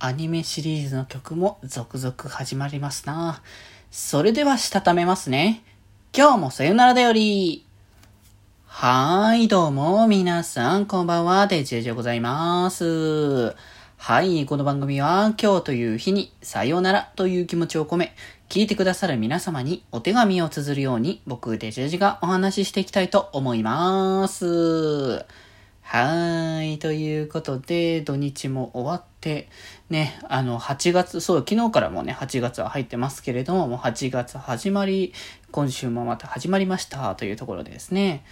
アニメシリーズの曲も続々始まりますな。それではしたためますね。今日もさよならだより。はーい、どうも、皆さん、こんばんは、デジェジでございます。はい、この番組は、今日という日に、さよならという気持ちを込め、聞いてくださる皆様にお手紙を綴るように、僕、デジェジがお話ししていきたいと思います。はーい。ということで、土日も終わって、ね、あの、8月、そう、昨日からもね、8月は入ってますけれども、もう8月始まり、今週もまた始まりましたというところでですね。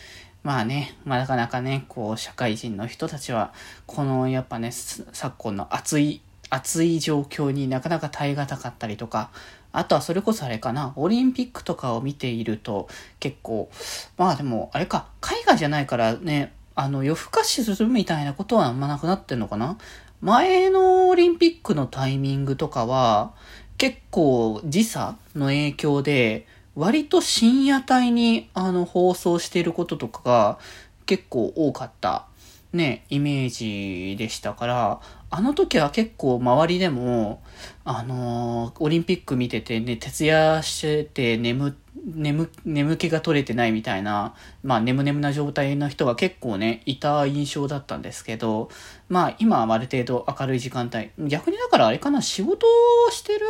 まあね、まあなかなかね、こう、社会人の人たちは、この、やっぱね、昨今の暑い、暑い状況になかなか耐え難かったりとか、あとはそれこそあれかな、オリンピックとかを見ていると、結構、まあでも、あれか、海外じゃないからね、あの、夜更かしするみたいなことはあんまなくなってんのかな？前のオリンピックのタイミングとかは、結構時差の影響で、割と深夜帯にあの放送していることとかが結構多かった。ね、イメージでしたから、あの時は結構周りでも、あのー、オリンピック見ててね、徹夜してて眠って、眠、眠気が取れてないみたいな、まあ、眠眠な状態の人が結構ね、いた印象だったんですけど、まあ、今はある程度明るい時間帯。逆にだからあれかな、仕事をしてる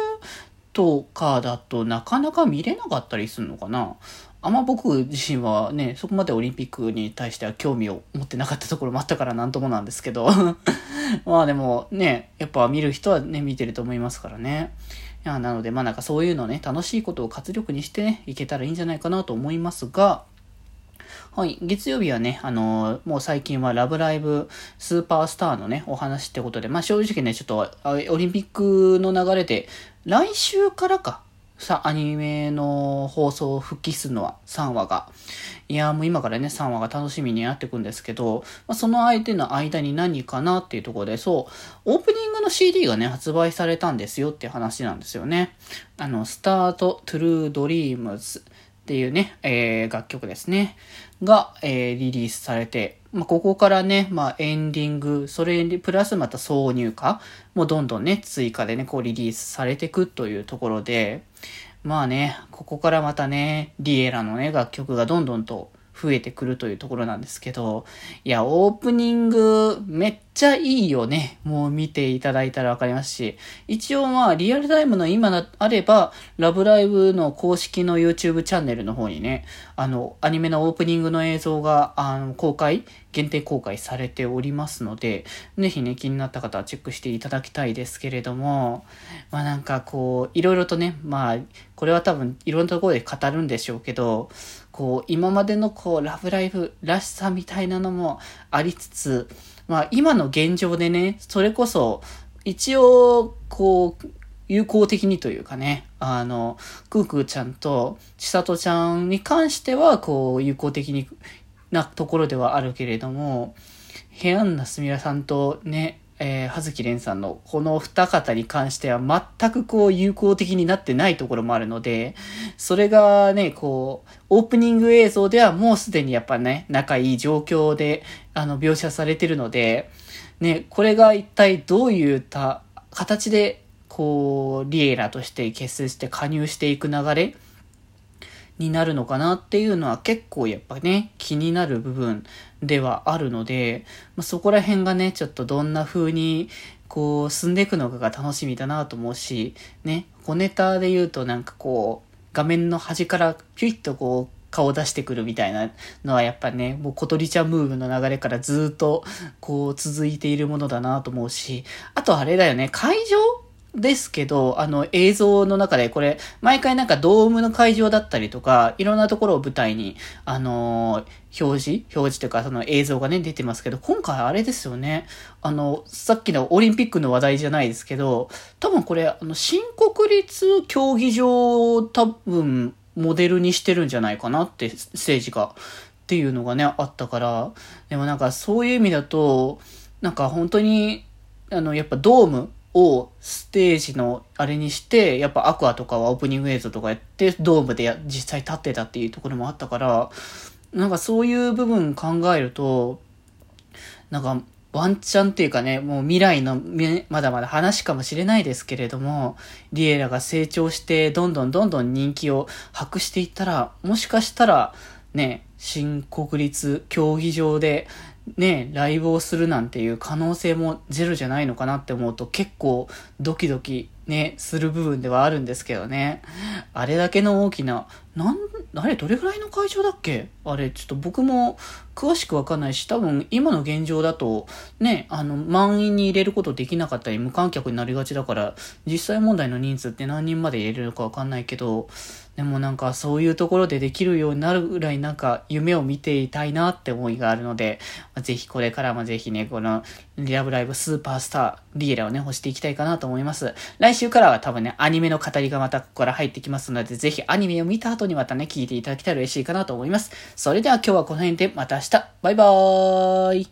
とかだとなかなか見れなかったりするのかな。あんま僕自身はね、そこまでオリンピックに対しては興味を持ってなかったところもあったからなんともなんですけど。まあでもね、やっぱ見る人はね、見てると思いますからね。や、なので、まあなんかそういうのね、楽しいことを活力にしてね、いけたらいいんじゃないかなと思いますが、はい。月曜日はね、あのー、もう最近はラブライブスーパースターのね、お話ってことで、まあ正直ね、ちょっと、オリンピックの流れで、来週からか、さ、アニメの放送復帰するのは3話が。いや、もう今からね、3話が楽しみになってくんですけど、まあ、その相手の間に何かなっていうところで、そう、オープニングの CD がね、発売されたんですよっていう話なんですよね。あの、スタートトゥルードリームズっていうね、えー、楽曲ですね。が、えー、リリースされて、まあ、ここからね、まあ、エンディング、それにプラスまた挿入歌もどんどんね、追加でね、こうリリースされていくというところで、まあね、ここからまたね、リエラのね、楽曲がどんどんと増えてくるというところなんですけど、いや、オープニングめっちゃいいよね。もう見ていただいたらわかりますし、一応まあ、リアルタイムの今であれば、ラブライブの公式の YouTube チャンネルの方にね、あの、アニメのオープニングの映像が、あの、公開、限定公開されておりますので、ぜひね、気になった方はチェックしていただきたいですけれども、まあなんかこう、いろいろとね、まあ、これは多分いろんなところで語るんでしょうけど、こう、今までのこう、ラブライブらしさみたいなのもありつつ、まあ今の現状でね、それこそ、一応、こう、友好的にというかね、あの、クークーちゃんと千里ちゃんに関しては、こう、友好的になところではあるけれども、ヘアンナスミラさんとね、えー、葉月蓮さんのこの二方に関しては全くこう友好的になってないところもあるので、それがね、こう、オープニング映像ではもうすでにやっぱね、仲いい状況で、あの、描写されてるので、ね、これが一体どういった形で、こう、リエラとして結成して加入していく流れになるのかなっていうのは結構やっぱね、気になる部分ではあるので、まあ、そこら辺がね、ちょっとどんな風にこう進んでいくのかが楽しみだなと思うし、ね、小ネタで言うとなんかこう、画面の端からピュイッとこう、顔出してくるみたいなのはやっぱね、もう小鳥ちゃんムーブの流れからずっとこう続いているものだなと思うし、あとあれだよね、会場ですけど、あの映像の中でこれ、毎回なんかドームの会場だったりとか、いろんなところを舞台に、あのー、表示表示というかその映像がね、出てますけど、今回あれですよね。あの、さっきのオリンピックの話題じゃないですけど、多分これ、あの、新国立競技場を多分、モデルにしてるんじゃないかなって、政治が。っていうのがね、あったから、でもなんかそういう意味だと、なんか本当に、あの、やっぱドームをステージのあれにして、やっぱアクアとかはオープニング映像とかやって、ドームで実際立ってたっていうところもあったから、なんかそういう部分考えると、なんかワンチャンっていうかね、もう未来のまだまだ話かもしれないですけれども、リエラが成長してどんどんどんどん人気を博していったら、もしかしたらね、新国立競技場でね、ライブをするなんていう可能性もゼロじゃないのかなって思うと結構ドキドキね、する部分ではあるんですけどね。あれだけの大きな、なん、あれどれぐらいの会場だっけ？あれちょっと僕も詳しくわかんないし、多分今の現状だと、ね、あの、満員に入れることできなかったり無観客になりがちだから、実際問題の人数って何人まで入れるのかわかんないけど、でもなんかそういうところでできるようになるぐらいなんか夢を見ていたいなって思いがあるので、ぜひこれからもぜひね、このリアブライブスーパースター、リエラをね、欲していきたいかなと思います。来週からは多分ね、アニメの語りがまたここから入ってきますので、ぜひアニメを見た後にまたね、聞いていただけたら嬉しいかなと思います。それでは今日はこの辺でまた明日、バイバーイ